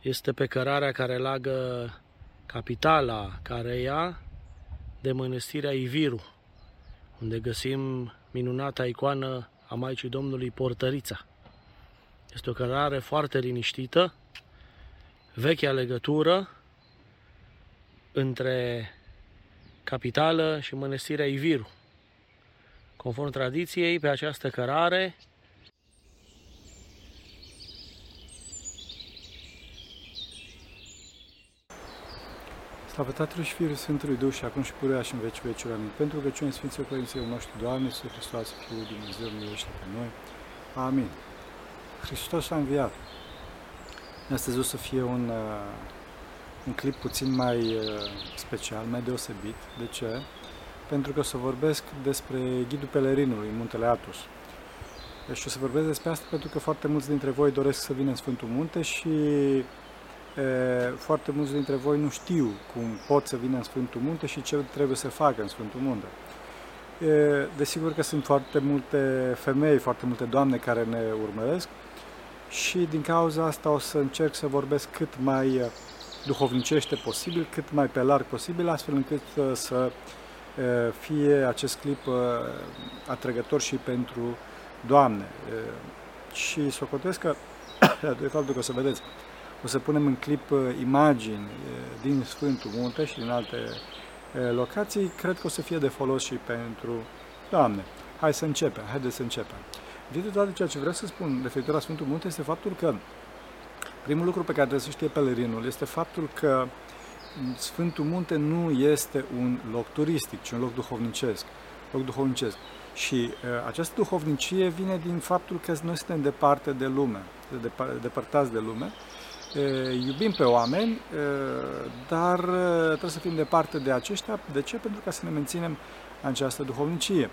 este pe cărarea care leagă capitala Careia de mănăstirea Iviru, unde găsim minunata icoană a Maicii Domnului Portărița. Este o cărare foarte liniștită, vechea legătură între capitală și mănăstirea Iviru. Conform tradiției, pe această cărare Slavă Tatălui și Fiului Sfântului Duh și acum și purea și în veci veciul. Amin. Pentru rugăciune Sfinților Părinților noștri, Doamne, Iisus Hristos, Fiul Dumnezeu, miluiește pe noi. Amin. Hristos a înviat. Astăzi o să fie un, uh, un clip puțin mai uh, special, mai deosebit. De ce? Pentru că o să vorbesc despre ghidul pelerinului, Muntele Atos. Deci o să vorbesc despre asta pentru că foarte mulți dintre voi doresc să vină în Sfântul Munte și foarte mulți dintre voi nu știu cum pot să vină în Sfântul Munte și ce trebuie să facă în Sfântul Munte. Desigur că sunt foarte multe femei, foarte multe doamne care ne urmăresc și din cauza asta o să încerc să vorbesc cât mai duhovnicește posibil, cât mai pe larg posibil, astfel încât să fie acest clip atrăgător și pentru Doamne. Și socotesc că, de faptul că o să vedeți, o să punem în clip uh, imagini uh, din Sfântul Munte și din alte uh, locații. Cred că o să fie de folos și pentru Doamne. Hai să începem, haideți să începem. Dintre toate ceea ce vreau să spun referitor la Sfântul Munte este faptul că primul lucru pe care trebuie să știe pelerinul este faptul că Sfântul Munte nu este un loc turistic, ci un loc duhovnicesc. Loc duhovnicesc. Și uh, această duhovnicie vine din faptul că noi suntem departe de lume, de depărtați de lume iubim pe oameni, dar trebuie să fim departe de aceștia. De ce? Pentru ca să ne menținem această duhovnicie.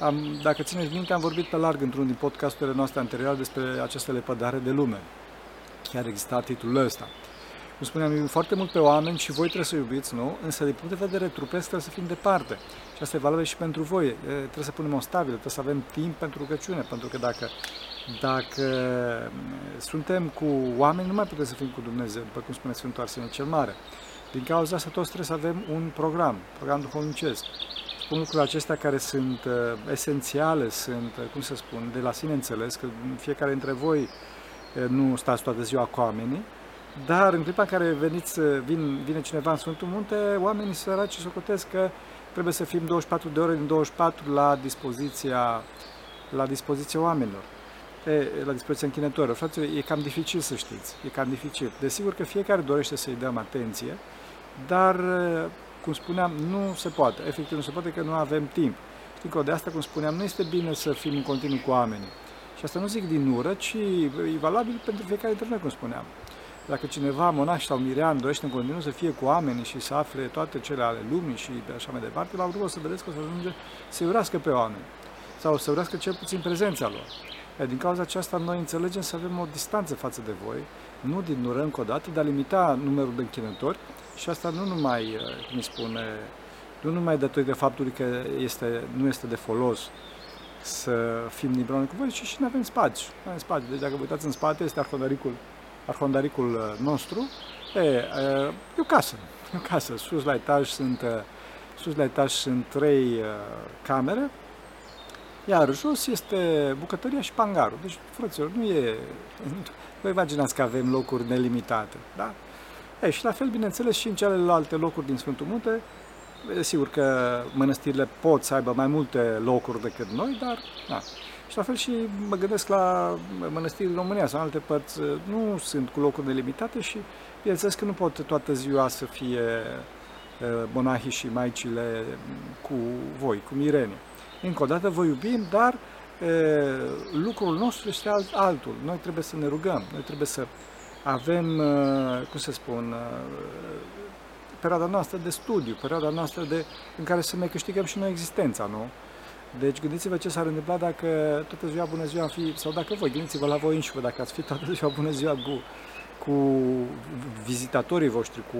Am, dacă țineți minte, am vorbit pe larg într-un din podcasturile noastre anterioare despre această lepădare de lume. Chiar exista titlul ăsta. Cum spuneam, iubim foarte mult pe oameni și voi trebuie să iubiți, nu? Însă, din punct de vedere trupesc, trebuie să fim departe. Și asta e valabil și pentru voi. Trebuie să punem o stabilă, trebuie să avem timp pentru rugăciune, pentru că dacă dacă suntem cu oameni, nu mai putem să fim cu Dumnezeu, după cum spune Sfântul Arsenie cel Mare. Din cauza asta toți trebuie să avem un program, program duhovnicesc. Spun lucrurile acestea care sunt uh, esențiale, sunt, uh, cum să spun, de la sine înțeles, că fiecare dintre voi uh, nu stați toată ziua cu oamenii, dar în clipa în care veniți, vin, vine cineva în Sfântul Munte, oamenii săraci socotesc că trebuie să fim 24 de ore din 24 la dispoziția, la dispoziția oamenilor e, la dispoziția închinătorilor. Frate, e cam dificil să știți, e cam dificil. Desigur că fiecare dorește să-i dăm atenție, dar, cum spuneam, nu se poate. Efectiv, nu se poate că nu avem timp. Știi că de asta, cum spuneam, nu este bine să fim în continuu cu oamenii. Și asta nu zic din ură, ci e valabil pentru fiecare dintre noi, cum spuneam. Dacă cineva, monaș sau mirean, dorește în continuu să fie cu oamenii și să afle toate cele ale lumii și de așa mai departe, la urmă o să vedeți că o să ajunge să iurească pe oameni sau să iurească cel puțin prezența lor. Din cauza aceasta, noi înțelegem să avem o distanță față de voi, nu din ură încă o dată, dar limita numărul de închinători și asta nu numai, uh, cum spune, nu numai datorită faptului că este, nu este de folos să fim nimbroni cu voi, ci și nu avem spațiu. Nu avem spațiu. Deci dacă vă uitați în spate, este arhondaricul, arhondaricul uh, nostru. E, e, e o casă. E o casă. Sus la etaj sunt, uh, sus la etaj sunt trei camere, iar jos este bucătăria și pangarul. Deci, frăților, nu e... Vă imaginați că avem locuri nelimitate, da? E, și la fel, bineînțeles, și în celelalte locuri din Sfântul Munte, sigur că mănăstirile pot să aibă mai multe locuri decât noi, dar, da. Și la fel și mă gândesc la mănăstiri din România sau în alte părți, nu sunt cu locuri nelimitate și, bineînțeles că nu pot toată ziua să fie monahii și maicile cu voi, cu mirenii. Încă o dată vă iubim, dar e, lucrul nostru este alt, altul. Noi trebuie să ne rugăm, noi trebuie să avem, cum să spun, perioada noastră de studiu, perioada noastră de, în care să ne câștigăm și noi existența, nu? Deci gândiți-vă ce s-ar întâmpla dacă toată ziua bună ziua am fi, sau dacă voi, gândiți-vă la voi înși dacă ați fi toată ziua bună ziua cu, cu vizitatorii voștri, cu,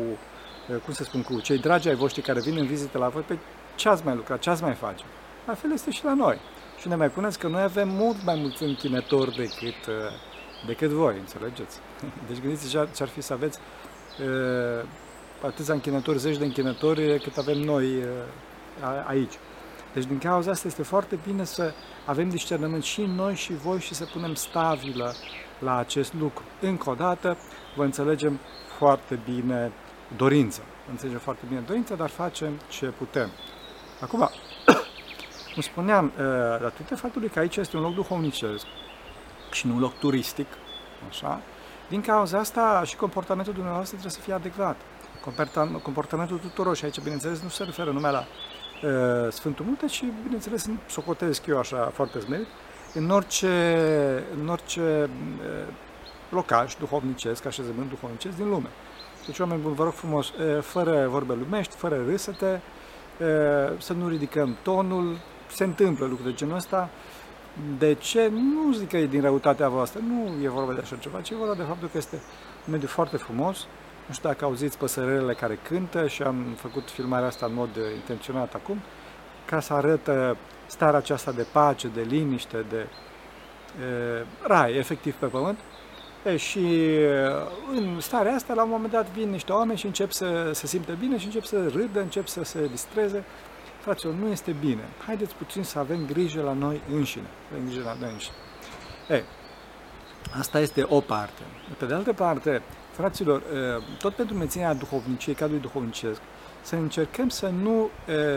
cum să spun, cu cei dragi ai voștri care vin în vizită la voi, pe ce ați mai lucrat, ce ați mai face? La fel este și la noi. Și ne mai puneți că noi avem mult mai mulți închinători decât, uh, decât voi, înțelegeți? Deci gândiți ce ar fi să aveți uh, atâția închinători, zeci de închinători cât avem noi uh, aici. Deci din cauza asta este foarte bine să avem discernământ și noi și voi și să punem stabilă la acest lucru. Încă o dată, vă înțelegem foarte bine dorința. Înțelegem foarte bine dorința, dar facem ce putem. Acum, cum spuneam, datorită faptului că aici este un loc duhovnicesc și nu un loc turistic, așa, din cauza asta și comportamentul dumneavoastră trebuie să fie adecvat. Comportamentul tuturor și aici, bineînțeles, nu se referă numai la uh, Sfântul Munte, ci, bineînțeles, socotesc eu așa foarte smerit, în orice, în orice uh, locaș duhovnicesc, așezământ duhovnicesc din lume. Deci, oameni buni, vă rog frumos, uh, fără vorbe lumești, fără râsete, să nu ridicăm tonul, se întâmplă lucruri de genul ăsta. De ce? Nu zic că e din răutatea voastră, nu e vorba de așa ceva, ci e vorba de faptul că este un mediu foarte frumos. Nu știu dacă auziți păsărelele care cântă și am făcut filmarea asta în mod intenționat acum, ca să arătă starea aceasta de pace, de liniște, de e, rai, efectiv pe pământ. E, și în starea asta, la un moment dat, vin niște oameni și încep să se simte bine și încep să râdă, încep să se distreze Fraților, nu este bine. Haideți puțin să avem grijă la noi înșine. Avem grijă la noi înșine. E, asta este o parte. Pe de altă parte, fraților, tot pentru menținerea duhovniciei, cadrului duhovnicesc, să încercăm să nu,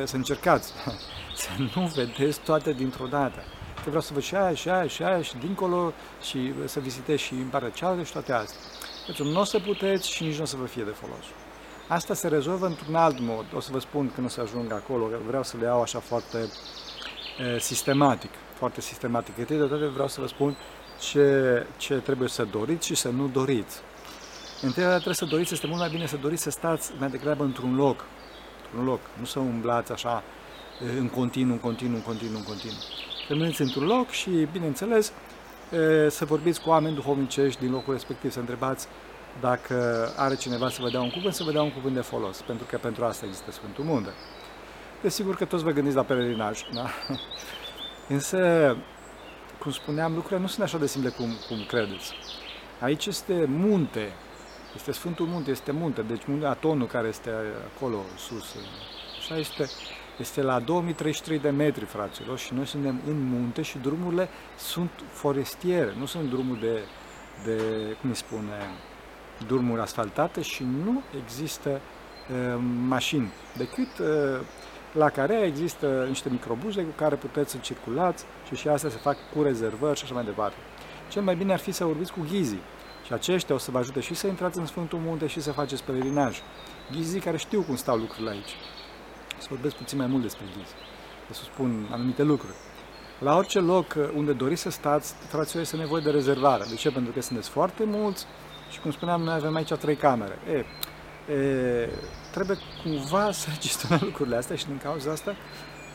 să încercați, să nu vedeți toate dintr-o dată. Că vreau să văd și aia, și aia, și aia, și dincolo, și să vizitez și în partea cealaltă și toate astea. Deci nu o să puteți și nici nu o să vă fie de folos. Asta se rezolvă într-un alt mod. O să vă spun când o să ajung acolo, că vreau să le iau așa foarte e, sistematic, foarte sistematic. Întâi de toate vreau să vă spun ce, ce trebuie să doriți și să nu doriți. Întâi de toate trebuie să doriți, este mult mai bine să doriți să stați mai degrabă într-un loc, într-un loc, nu să umblați așa în continuu, în continuu, în continuu, în continuu. Rămâneți într-un loc și, bineînțeles, să vorbiți cu oameni duhovnicești din locul respectiv, să întrebați dacă are cineva să vă dea un cuvânt, să vă dea un cuvânt de folos, pentru că pentru asta există Sfântul Munte. Desigur că toți vă gândiți la pelerinaj, da? Însă, cum spuneam, lucrurile nu sunt așa de simple cum, cum credeți. Aici este munte, este Sfântul Munte, este munte, deci munte Atonul care este acolo sus. Așa este, este la 2033 de metri, fraților, și noi suntem în munte și drumurile sunt forestiere, nu sunt drumuri de, de cum îi spune, drumuri asfaltate și nu există uh, mașini, decât uh, la care există niște microbuze cu care puteți să circulați și și astea se fac cu rezervări și așa mai departe. Cel mai bine ar fi să vorbiți cu ghizii și aceștia o să vă ajute și să intrați în Sfântul Munte și să faceți pelerinaj. Ghizii care știu cum stau lucrurile aici. Să vorbesc puțin mai mult despre ghizi, să spun anumite lucruri. La orice loc unde doriți să stați, fraților, este nevoie de rezervare. De ce? Pentru că sunteți foarte mulți, și cum spuneam, noi avem aici trei camere. E, e, trebuie cumva să gestionăm lucrurile astea și din cauza asta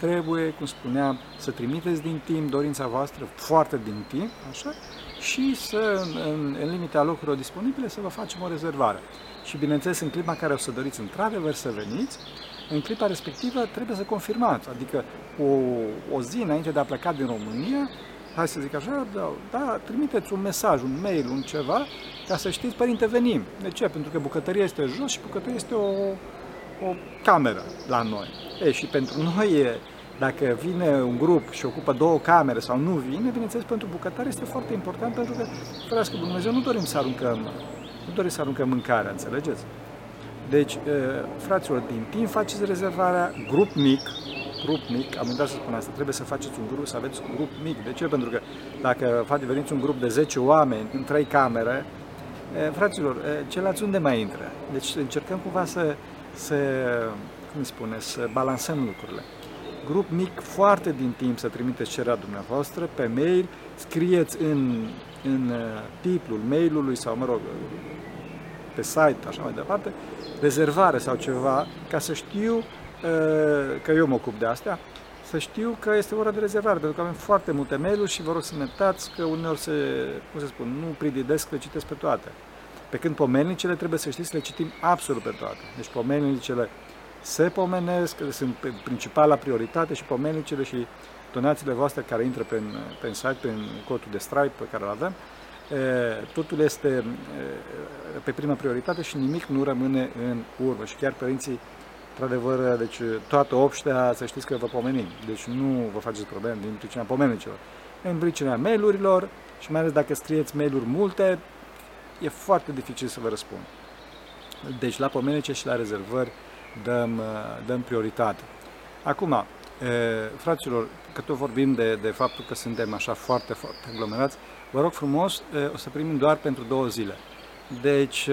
trebuie, cum spuneam, să trimiteți din timp dorința voastră, foarte din timp, așa, și să, în, în limita locurilor disponibile, să vă facem o rezervare. Și bineînțeles, în clipa în care o să doriți într-adevăr să veniți, în clipa respectivă trebuie să confirmați, adică o, o zi înainte de a pleca din România, hai să zic așa, da, da, trimiteți un mesaj, un mail, un ceva, ca să știți, părinte, venim. De ce? Pentru că bucătăria este jos și bucătăria este o, o cameră la noi. E, și pentru noi, dacă vine un grup și ocupă două camere sau nu vine, bineînțeles, pentru bucătare este foarte important, pentru că, ferească Dumnezeu, nu dorim să aruncăm, nu dorim să aruncăm mâncarea, înțelegeți? Deci, fraților, din timp faceți rezervarea, grup mic, grup mic, am uitat să spun asta, trebuie să faceți un grup, să aveți un grup mic. De ce? Pentru că dacă veniți un grup de 10 oameni în 3 camere, fraților, ceilalți unde mai intră? Deci încercăm cumva să, să cum spune, să balansăm lucrurile. Grup mic, foarte din timp să trimiteți cererea dumneavoastră pe mail, scrieți în, în titlul mailului sau, mă rog, pe site, așa mai departe, rezervare sau ceva, ca să știu că eu mă ocup de astea, să știu că este ora de rezervare, pentru că avem foarte multe mail și vă rog să ne dați că uneori se, cum să spun, nu prididesc, le citesc pe toate. Pe când pomenicele trebuie să știți să le citim absolut pe toate. Deci pomenicele se pomenesc, sunt principala prioritate și pomenicele și donațiile voastre care intră pe, pe site, pe codul de Stripe pe care îl avem, totul este pe prima prioritate și nimic nu rămâne în urmă. Și chiar părinții, într-adevăr, deci toată obștea, să știți că vă pomenim. Deci nu vă faceți probleme din pricina pomenicilor. În pricina mail-urilor și mai ales dacă scrieți mail-uri multe, e foarte dificil să vă răspund. Deci la pomenice și la rezervări dăm, dăm prioritate. Acum, fraților, că tot vorbim de, de faptul că suntem așa foarte, foarte aglomerați, vă rog frumos, o să primim doar pentru două zile. Deci,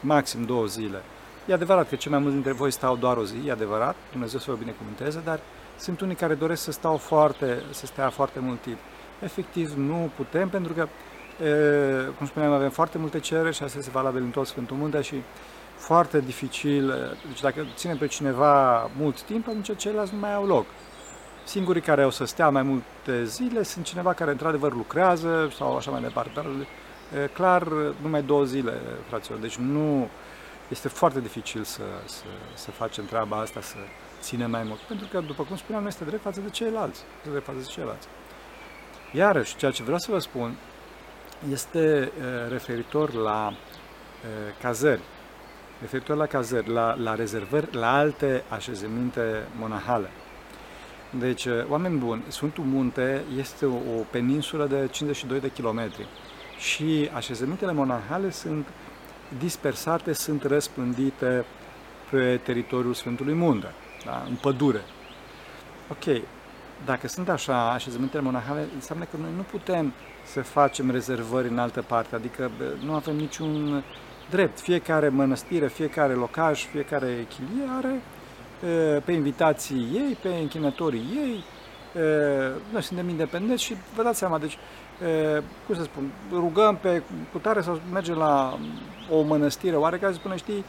maxim două zile. E adevărat că cei mai mulți dintre voi stau doar o zi, e adevărat, Dumnezeu să vă binecuvânteze, dar sunt unii care doresc să stau foarte, să stea foarte mult timp. Efectiv, nu putem, pentru că, cum spuneam, avem foarte multe cereri și asta este valabil în tot Sfântul Munte și foarte dificil, deci dacă ținem pe cineva mult timp, atunci ceilalți nu mai au loc. Singurii care o să stea mai multe zile sunt cineva care într-adevăr lucrează sau așa mai departe, dar clar numai două zile, fraților, deci nu este foarte dificil să, să, să facem treaba asta, să ținem mai mult, pentru că, după cum spuneam, nu este drept față de ceilalți, este drept față de ceilalți. Iarăși, ceea ce vreau să vă spun este referitor la cazări. Referitor la cazări, la, la rezervări, la alte așezăminte monahale. Deci, uh, oameni buni, Sfântul Munte este o, o peninsulă de 52 de kilometri și așezămintele monahale sunt dispersate, sunt răspândite pe teritoriul Sfântului Munte, da? în pădure. Ok, dacă sunt așa așezămintele monahale, înseamnă că noi nu putem să facem rezervări în altă parte, adică nu avem niciun drept. Fiecare mănăstire, fiecare locaj, fiecare chilie are pe invitații ei, pe închinătorii ei. Noi suntem independenți și vă dați seama, deci, cum să spun, rugăm pe cutare sau mergem la o mănăstire oarecare, se spune, știi,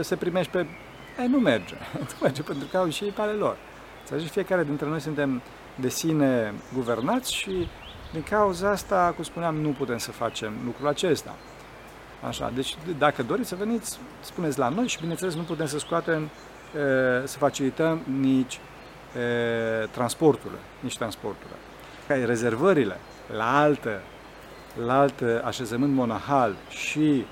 se primești pe... Ei, nu merge. Nu merge pentru că au și ei pe ale lor. Înțelegi? Fiecare dintre noi suntem de sine guvernați și din cauza asta, cum spuneam, nu putem să facem lucrul acesta. Așa, deci dacă doriți să veniți, spuneți la noi și bineînțeles nu putem să scoatem, să facilităm nici transporturile, nici transporturile. Ca rezervările la altă, la alt așezământ monahal și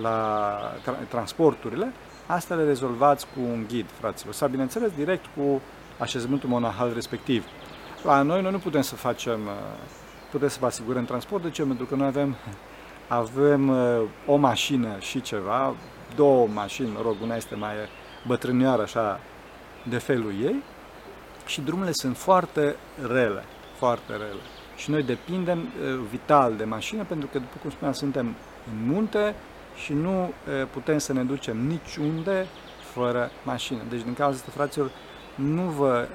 la tra- transporturile, asta le rezolvați cu un ghid, fraților, sau bineînțeles direct cu așezământul monahal respectiv. La noi, noi nu putem să facem, putem să vă asigurăm transport, de ce? Pentru că noi avem avem uh, o mașină și ceva, două mașini, mă rog, una este mai bătrânioară așa de felul ei și drumurile sunt foarte rele, foarte rele. Și noi depindem uh, vital de mașină pentru că, după cum spuneam, suntem în munte și nu uh, putem să ne ducem niciunde fără mașină. Deci, din cauza asta, fraților, nu vă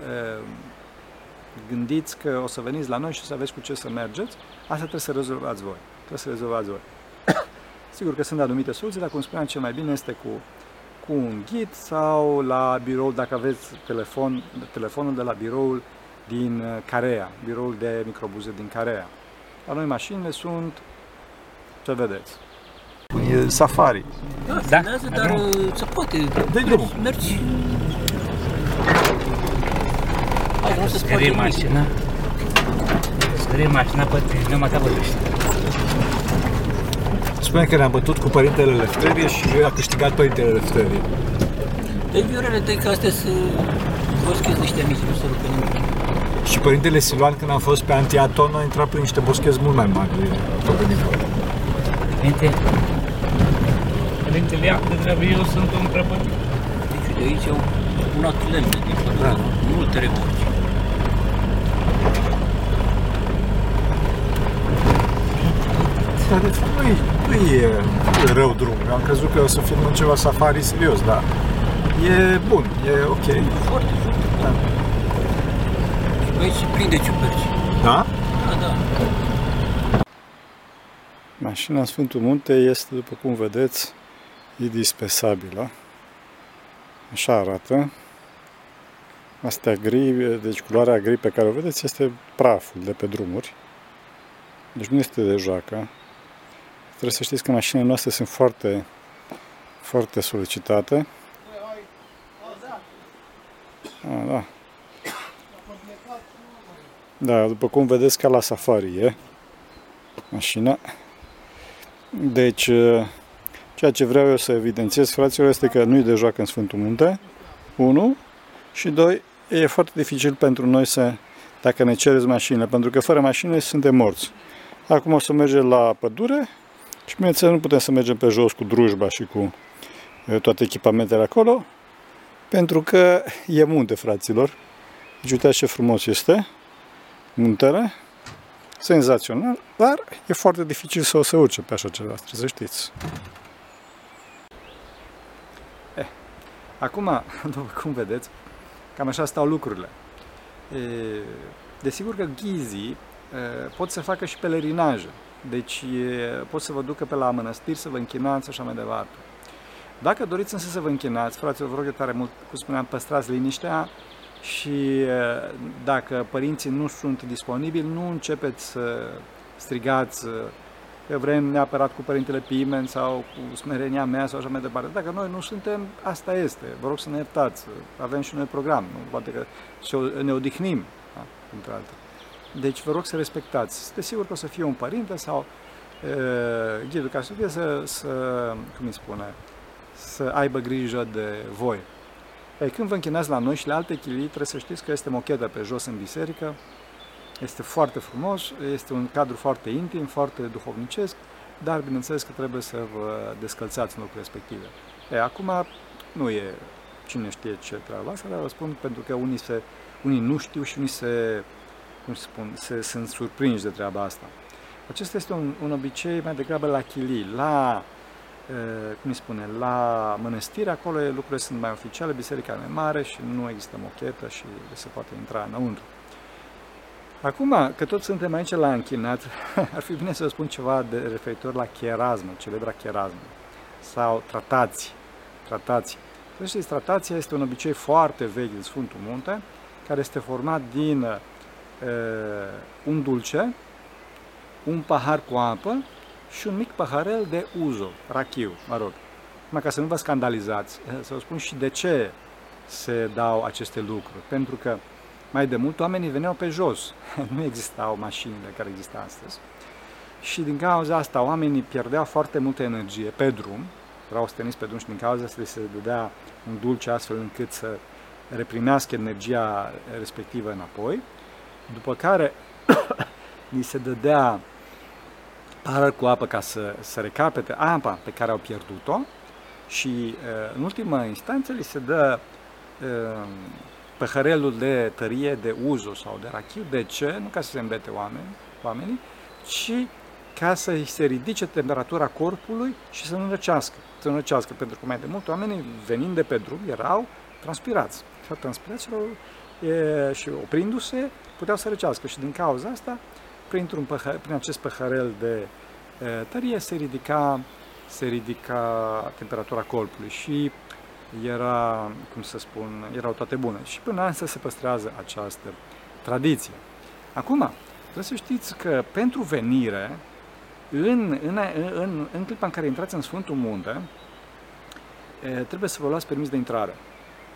gândiți că o să veniți la noi și să aveți cu ce să mergeți, asta trebuie să rezolvați voi trebuie să rezolvați voi. Sigur că sunt anumite soluții, dar cum spuneam, cel mai bine este cu, cu un ghid sau la birou, dacă aveți telefon, telefonul de la biroul din uh, Carea, biroul de microbuze din Carea. La noi mașinile sunt, ce vedeți, e safari. Da, da, dar uh, se poate. De drum. Mergi. Hai, nu se spune mașina. Scrie mașina pe nu mă Spune că ne-am bătut cu părintele Lefterie și a câștigat părintele Lefterie. Deci viorele tăi că astea să boschezi niște mici, nu se rupă nimic. Și părintele Siluan, când am fost pe Antiaton, a intrat prin niște boschezi mult mai mari Părinte, Părintele ia de treabă, eu sunt un prăpătit. Deci de aici au un at lemne din pădure, da. multe remorci. Dar de fapt nu nu e, nu e rău drum. Eu am crezut că o să filmăm ceva safari serios, dar e bun, e ok. Foarte, foarte bun. Da. Și aici se prinde ciuperci. Da? Da, da. Mașina Sfântul Munte este, după cum vedeți, indispensabilă. Așa arată. Astea gri, deci culoarea gri pe care o vedeți este praful de pe drumuri. Deci nu este de joacă. Trebuie să știți că mașinile noastre sunt foarte, foarte solicitate. A, da. Da, după cum vedeți, ca la safari e. mașina. Deci, ceea ce vreau eu să evidențiez, fraților, este că nu-i de joacă în Sfântul Munte, 1, și 2, e foarte dificil pentru noi să, dacă ne cereți mașinile, pentru că fără mașină suntem morți. Acum o să mergem la pădure și, bineînțeles, nu putem să mergem pe jos cu drujba și cu toate echipamentele acolo, pentru că e munte, fraților. Deci uitați ce frumos este muntele, senzațional, dar e foarte dificil să o să urce pe așa ceva, trebuie să știți. Eh, acum, după cum vedeți, cam așa stau lucrurile. E, desigur că ghizii pot să facă și pelerinaje, deci e, pot să vă ducă pe la mănăstiri, să vă închinați, așa mai departe. Dacă doriți însă să vă închinați, fraților, vă rog eu tare mult, cum spuneam, păstrați liniștea și dacă părinții nu sunt disponibili, nu începeți să strigați că vrem neapărat cu Părintele Pimen sau cu smerenia mea sau așa mai departe. Dacă noi nu suntem, asta este. Vă rog să ne iertați. Avem și noi program. Nu? Poate că ne odihnim, da? între altele. Deci vă rog să respectați. Este sigur că o să fie un părinte sau uh, ghidul ca să fie să, să, cum îi spune, să aibă grijă de voi. Ei, când vă închinați la noi și la alte chilii, trebuie să știți că este mochetă pe jos în biserică, este foarte frumos, este un cadru foarte intim, foarte duhovnicesc, dar bineînțeles că trebuie să vă descălțați în locul respective. Ei, acum nu e cine știe ce treaba asta, dar vă spun pentru că unii, se, unii nu știu și unii se, cum spun, se, sunt surprinși de treaba asta. Acesta este un, un obicei mai degrabă la chilii, la cum îi spune, la mănăstire, acolo lucrurile sunt mai oficiale, biserica mai mare și nu există mochetă și se poate intra înăuntru. Acum, că toți suntem aici la închinat, ar fi bine să vă spun ceva de referitor la cherasmă, celebra cherasmă, sau tratații. tratații. Să știți, tratația este un obicei foarte vechi din Sfântul Munte, care este format din uh, un dulce, un pahar cu apă și un mic paharel de uzo, rachiu, mă rog. Numai ca să nu vă scandalizați, eh, să vă spun și de ce se dau aceste lucruri. Pentru că mai de mult oamenii veneau pe jos, nu existau mașinile care există astăzi. Și din cauza asta oamenii pierdeau foarte multă energie pe drum, erau steniți pe drum și din cauza asta se dădea un dulce astfel încât să reprimească energia respectivă înapoi, după care ni se dădea pahar cu apă ca să, să recapete apa pe care au pierdut-o și în ultima instanță li se dă păhărelul de tărie, de uzo sau de rachiu. De ce? Nu ca să se îmbete oameni, oamenii, ci ca să se ridice temperatura corpului și să nu răcească. Să nu răcească, pentru că mai de mult oamenii venind de pe drum erau transpirați. Și transpiraților e, și oprindu-se puteau să răcească și din cauza asta printr-un păhăr, prin acest păhărel de e, tărie se ridica, se ridica temperatura corpului și era, cum să spun, erau toate bune. Și până astăzi se păstrează această tradiție. Acum, trebuie să știți că pentru venire, în, în, în, în clipa în care intrați în Sfântul Munte, trebuie să vă luați permis de intrare.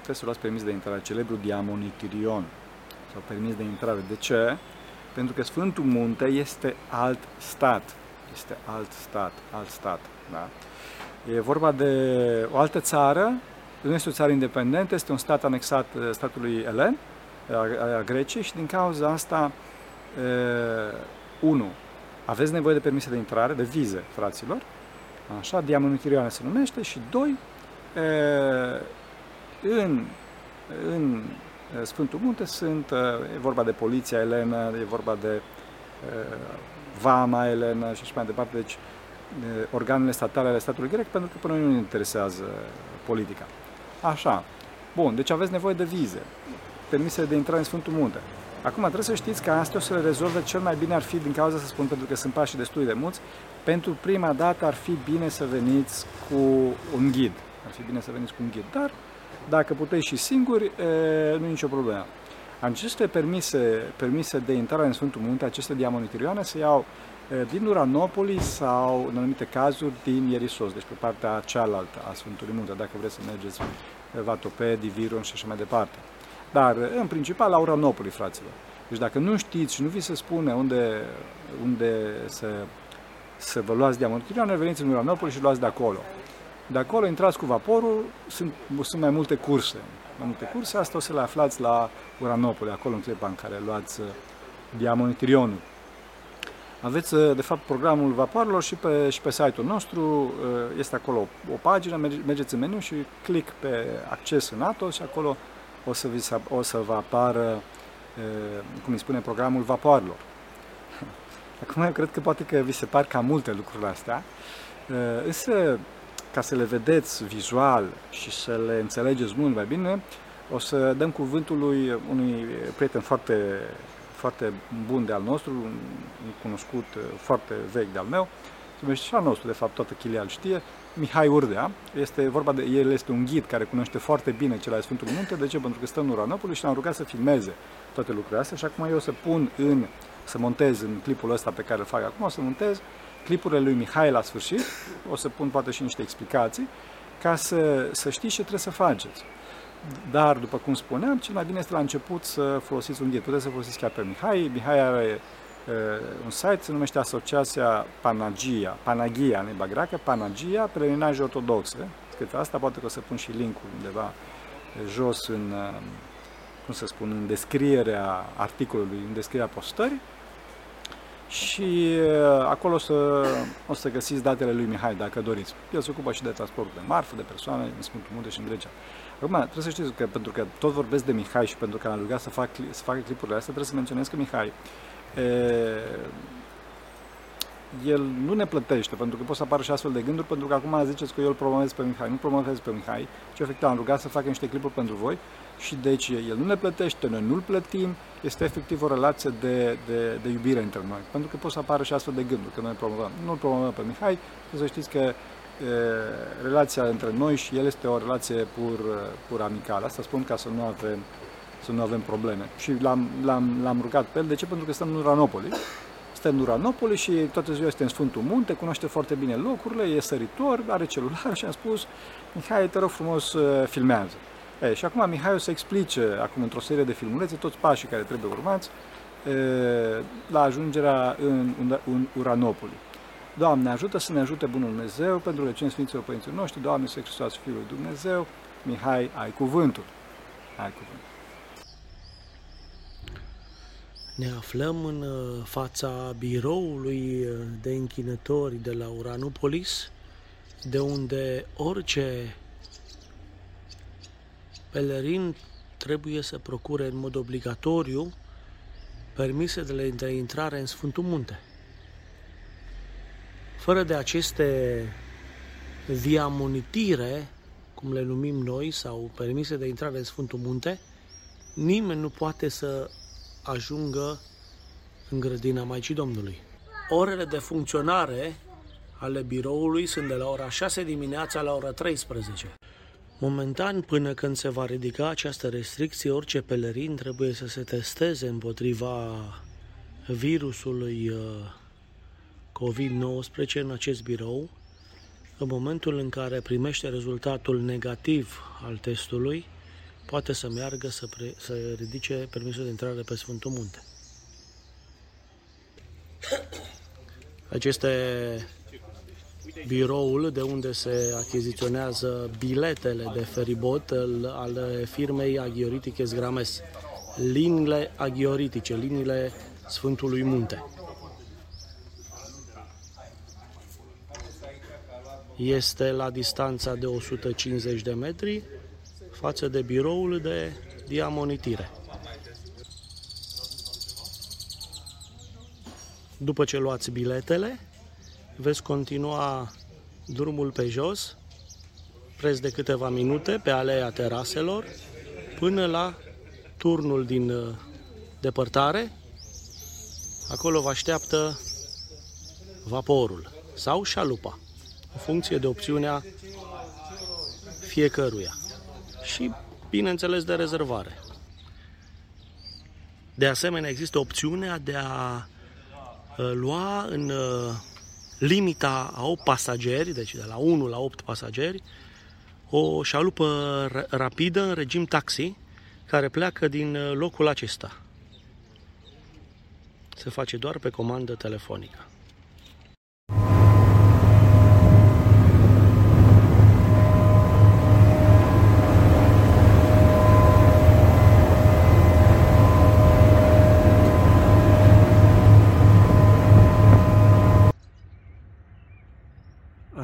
Trebuie să luați permis de intrare, celebru diamonitirion, sau permis de intrare. De ce? Pentru că Sfântul Munte este alt stat. Este alt stat, alt stat. Da? E vorba de o altă țară, nu este o țară independentă, este un stat anexat statului Elen, a, a Greciei și din cauza asta, e, unu, aveți nevoie de permise de intrare, de vize, fraților, așa, diamantitirioane se numește, și doi, e, în, în Sfântul Munte sunt, e vorba de poliția elenă, e vorba de vama elenă și așa mai departe, deci organele statale ale statului grec, pentru că până nu ne interesează politica. Așa. Bun, deci aveți nevoie de vize, permise de intrare în Sfântul Munte. Acum trebuie să știți că astea o să le rezolve cel mai bine ar fi, din cauza să spun, pentru că sunt pași destul de mulți, pentru prima dată ar fi bine să veniți cu un ghid. Ar fi bine să veniți cu un ghid, dar dacă puteți și singuri, nu e nicio problemă. Aceste permise, permise de intrare în Sfântul Munte, aceste diamonitirioane, se iau din Uranopoli sau, în anumite cazuri, din Ierisos, deci pe partea cealaltă a Sfântului Munte, dacă vreți să mergeți Vatope, Diviron și așa mai departe. Dar, în principal, la Uranopoli, fraților. Deci dacă nu știți și nu vi se spune unde, unde să să vă luați diamantirioane, veniți în Uranopol și luați de acolo. De acolo intrați cu vaporul, sunt, sunt mai multe curse. Mai multe curse, asta o să le aflați la Uranopol, acolo în clipa în care luați uh, diamantirionul. Aveți, uh, de fapt, programul vapoarelor și pe, și pe site-ul nostru. Uh, este acolo o pagină, mergeți în meniu și click pe acces în Atos și acolo o să, vi, o să vă apară, cum îi spune, programul vapoarelor. Acum eu cred că poate că vi se par cam multe lucrurile astea, însă ca să le vedeți vizual și să le înțelegeți mult mai bine, o să dăm cuvântul lui unui prieten foarte, foarte bun de al nostru, un cunoscut foarte vechi de al meu, se numește și al nostru, de fapt, toată Chilia îl știe, Mihai Urdea. Este vorba de, el este un ghid care cunoaște foarte bine cele ale Sfântului Munte. De ce? Pentru că stă în Uranopol și l-am rugat să filmeze toate lucrurile astea și acum eu o să pun în, să montez în clipul ăsta pe care îl fac acum, o să montez clipurile lui Mihai la sfârșit, o să pun poate și niște explicații, ca să, să știți ce trebuie să faceți. Dar, după cum spuneam, cel mai bine este la început să folosiți un ghid. Puteți să folosiți chiar pe Mihai. Mihai are uh, un site, se numește Asociația Panagia, Panagia în limba greacă, Panagia, Pelerinaje Ortodoxe. Scris asta, poate că o să pun și linkul undeva jos în, uh, cum să spun, în descrierea articolului, în descrierea postării și uh, acolo o să, o să găsiți datele lui Mihai, dacă doriți. El se ocupă și de transportul de marfă, de persoane, în Sfântul Munte și în Grecia. Acum, trebuie să știți că pentru că tot vorbesc de Mihai și pentru că am rugat să, fac, să facă clipurile astea, trebuie să menționez că Mihai e, el nu ne plătește, pentru că pot să apară și astfel de gânduri, pentru că acum ziceți că eu îl promovez pe Mihai. Nu promovez pe Mihai, ci efectiv am rugat să facă niște clipuri pentru voi și deci el nu ne plătește, noi nu-l plătim, este efectiv o relație de, de, de iubire între noi. Pentru că pot să apară și astfel de gânduri, că noi promovăm. Nu promovăm pe Mihai, să știți că e, relația între noi și el este o relație pur, pur amicală. Asta spun ca să nu avem, să nu avem probleme. Și l-am, l-am, l-am rugat pe el. De ce? Pentru că stăm în Uranopoli. Stăm în Uranopoli și toată ziua este în Sfântul Munte, cunoaște foarte bine locurile, e săritor, are celular și am spus, Mihai, te rog frumos, filmează. E, și acum Mihai o să explice acum într-o serie de filmulețe toți pașii care trebuie urmați e, la ajungerea în, în, în Uranopoli. Doamne, ajută să ne ajute Bunul Dumnezeu pentru legiunea Sfinților Părinților noștri, Doamne, să Hristos Fiul lui Dumnezeu, Mihai, ai cuvântul. Ai cuvântul. Ne aflăm în uh, fața biroului uh, de închinători de la Uranopolis, de unde orice pelerin trebuie să procure în mod obligatoriu permisele de intrare în Sfântul Munte. Fără de aceste diamonitire, cum le numim noi, sau permise de intrare în Sfântul Munte, nimeni nu poate să ajungă în grădina Maicii Domnului. Orele de funcționare ale biroului sunt de la ora 6 dimineața la ora 13. Momentan, până când se va ridica această restricție, orice pelerin trebuie să se testeze împotriva virusului uh, COVID-19 în acest birou. În momentul în care primește rezultatul negativ al testului, poate să meargă să, pre- să ridice permisul de intrare pe Sfântul Munte. Aceste biroul de unde se achiziționează biletele de feribot ale firmei Aghioritiches Grames. Liniile aghioritice, liniile Sfântului Munte. Este la distanța de 150 de metri față de biroul de diamonitire. După ce luați biletele, veți continua drumul pe jos, preț de câteva minute, pe aleea teraselor, până la turnul din uh, depărtare. Acolo vă așteaptă vaporul sau șalupa, în funcție de opțiunea fiecăruia. Și, bineînțeles, de rezervare. De asemenea, există opțiunea de a uh, lua în uh, limita a 8 pasageri, deci de la 1 la 8 pasageri, o șalupă rapidă în regim taxi care pleacă din uh, locul acesta. Se face doar pe comandă telefonică.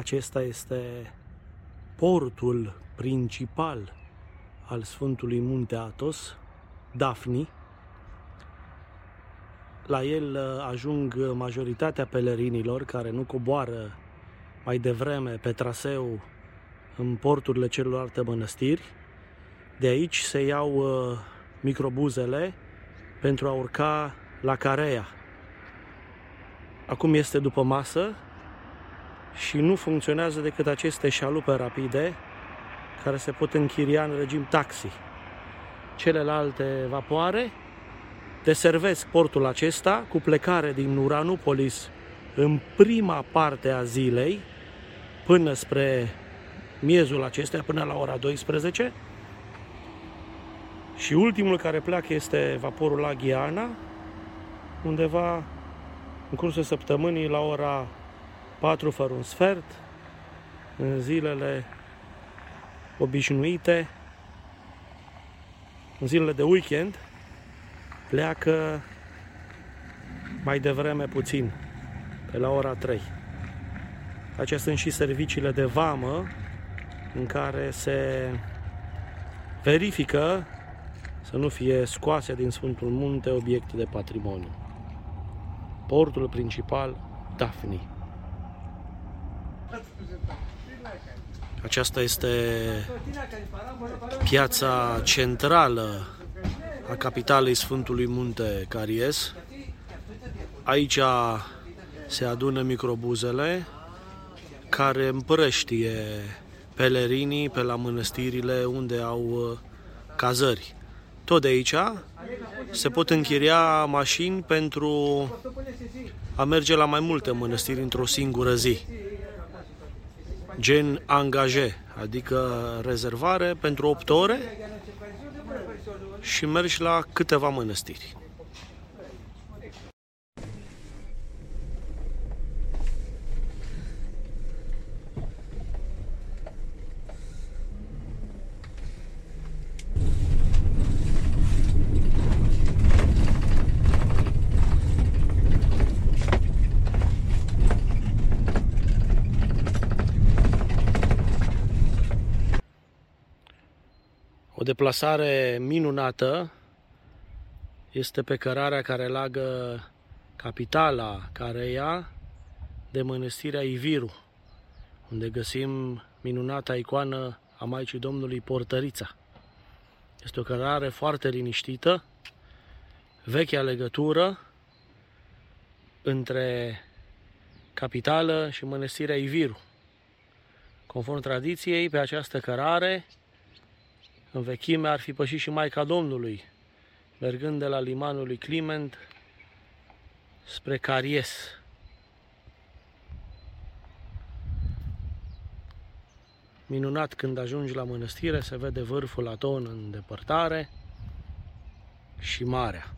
Acesta este portul principal al Sfântului Munte Atos, Dafni. La el uh, ajung majoritatea pelerinilor care nu coboară mai devreme pe traseu în porturile celorlalte mănăstiri. De aici se iau uh, microbuzele pentru a urca la Carea. Acum este după masă și nu funcționează decât aceste șalupe rapide care se pot închiria în regim taxi. Celelalte vapoare deservesc portul acesta cu plecare din Uranopolis în prima parte a zilei până spre miezul acestea, până la ora 12 și ultimul care pleacă este vaporul la Ghiana, undeva în cursul săptămânii la ora 4 fără un sfert, în zilele obișnuite, în zilele de weekend, pleacă mai devreme puțin, pe la ora 3. Acestea sunt și serviciile de vamă în care se verifică să nu fie scoase din Sfântul Munte obiecte de patrimoniu. Portul principal, Dafni. Aceasta este piața centrală a capitalei Sfântului Munte Caries. Aici se adună microbuzele care împrăștie pelerinii pe la mănăstirile unde au uh, cazări. Tot de aici se pot închiria mașini pentru a merge la mai multe mănăstiri într-o singură zi. Gen angaje, adică rezervare pentru 8 ore și mergi la câteva mănăstiri. O deplasare minunată este pe cărarea care lagă capitala Careia de mănăstirea Iviru, unde găsim minunata icoană a Maicii Domnului Portărița. Este o cărare foarte liniștită, vechea legătură între capitală și mănăstirea Iviru. Conform tradiției, pe această cărare în vechime ar fi pășit și Maica Domnului, mergând de la limanul lui Climent spre Caries. Minunat când ajungi la mănăstire, se vede vârful Aton în depărtare și marea.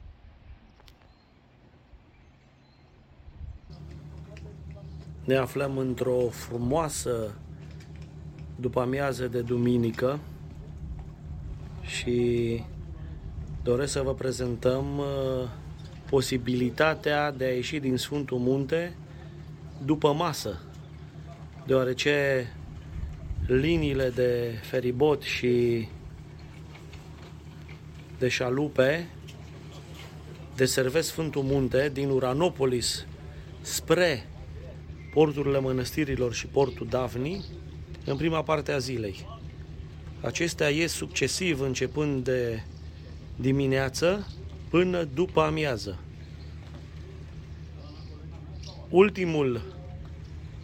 Ne aflăm într-o frumoasă după amiază de duminică, și doresc să vă prezentăm uh, posibilitatea de a ieși din Sfântul Munte după masă, deoarece liniile de feribot și de șalupe deservesc Sfântul Munte din Uranopolis spre porturile mănăstirilor și portul Davni în prima parte a zilei. Acestea ies succesiv începând de dimineață până după amiază. Ultimul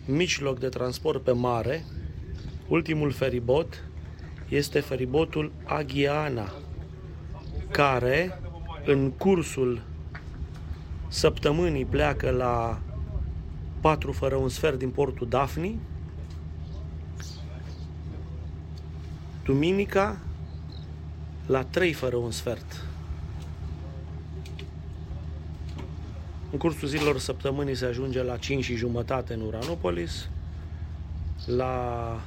mijloc de transport pe mare, ultimul feribot, este feribotul Aghiana, care în cursul săptămânii pleacă la 4 fără un sfert din portul Dafni Duminica la 3 fără un sfert. În cursul zilelor săptămânii se ajunge la 5 și jumătate în Uranopolis. La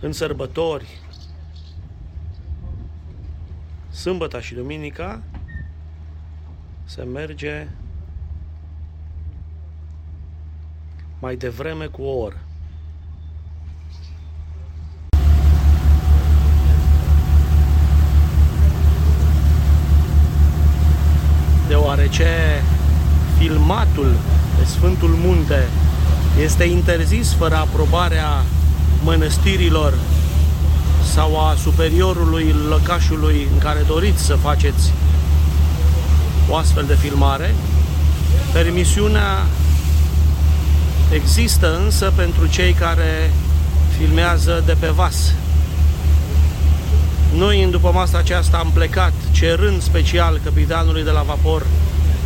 în sărbători sâmbăta și duminica se merge mai devreme cu o oră. Deoarece filmatul pe Sfântul Munte este interzis fără aprobarea mănăstirilor sau a superiorului lăcașului în care doriți să faceți o astfel de filmare. Permisiunea există însă pentru cei care filmează de pe vas. Noi în după masa aceasta am plecat cerând special capitanului de la vapor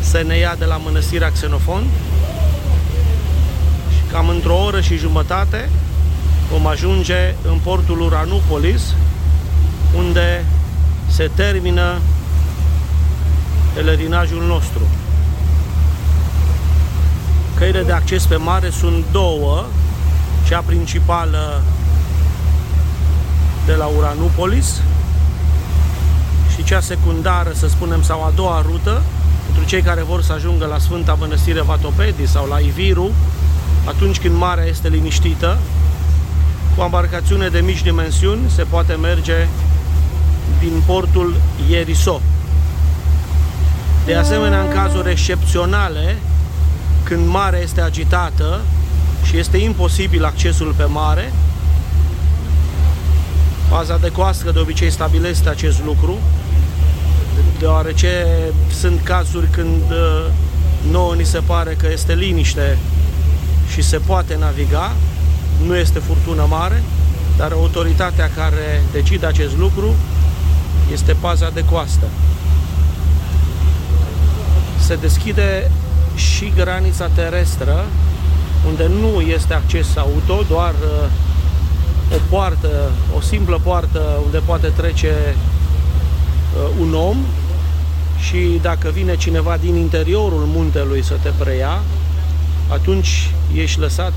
să ne ia de la mănăstirea Xenofon și cam într-o oră și jumătate vom ajunge în portul Uranupolis unde se termină pelerinajul nostru. Căile de acces pe mare sunt două, cea principală de la Uranupolis și cea secundară, să spunem, sau a doua rută, pentru cei care vor să ajungă la Sfânta Mănăstire Vatopedi sau la Iviru, atunci când marea este liniștită, cu embarcațiune de mici dimensiuni se poate merge din portul Ieriso. De asemenea, în cazuri excepționale, când marea este agitată și este imposibil accesul pe mare, Paza de coastă de obicei stabilește acest lucru, deoarece sunt cazuri când uh, nouă ni se pare că este liniște și se poate naviga, nu este furtună mare, dar autoritatea care decide acest lucru este paza de coastă. Se deschide și granița terestră, unde nu este acces auto, doar uh, o poartă, o simplă poartă unde poate trece uh, un om și dacă vine cineva din interiorul muntelui să te preia, atunci ești lăsat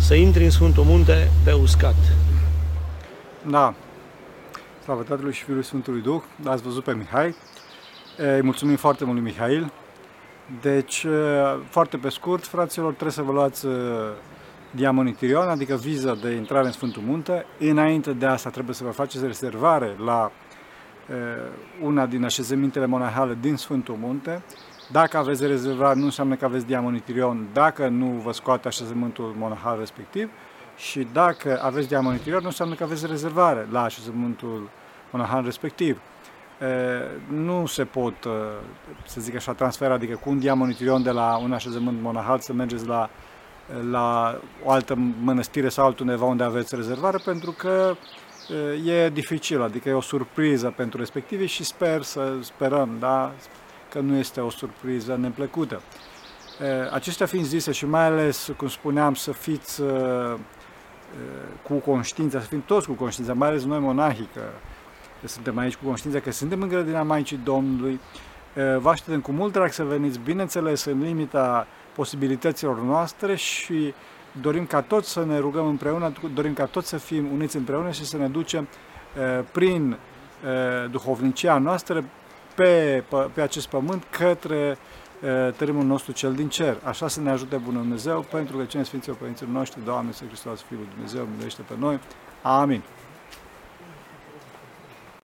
să intri în Sfântul Munte pe uscat. Da. Slavă Tatălui și Fiului Sfântului Duh. Ați văzut pe Mihai. Îi mulțumim foarte mult lui Mihail. Deci, foarte pe scurt, fraților, trebuie să vă luați diamonitirion, adică viză de intrare în Sfântul Munte. Înainte de asta trebuie să vă faceți rezervare la una din așezămintele monahale din Sfântul Munte. Dacă aveți rezervat, nu înseamnă că aveți diamonitirion dacă nu vă scoate așezământul monahal respectiv și dacă aveți diamonitirion, nu înseamnă că aveți rezervare la așezământul monahal respectiv. Nu se pot, să zic așa, transfera, adică cu un diamonitirion de la un așezământ monahal să mergeți la la o altă mănăstire sau altundeva unde aveți rezervare, pentru că e dificil, adică e o surpriză pentru respectivii și sper să sperăm, da, că nu este o surpriză neplăcută. Acestea fiind zise și mai ales, cum spuneam, să fiți cu conștiința, să fim toți cu conștiința, mai ales noi monahii, că suntem aici cu conștiința, că suntem în grădina Maicii Domnului, vă așteptăm cu mult drag să veniți, bineînțeles, în limita posibilităților noastre și dorim ca toți să ne rugăm împreună, dorim ca toți să fim uniți împreună și să ne ducem prin duhovnicia noastră pe, pe, pe acest pământ către tărâmul nostru cel din cer. Așa să ne ajute Bunul Dumnezeu, pentru că cine Sfinții Părinții noștri, Doamne, să Hristos, Fiul Dumnezeu, miluiește pe noi. Amin.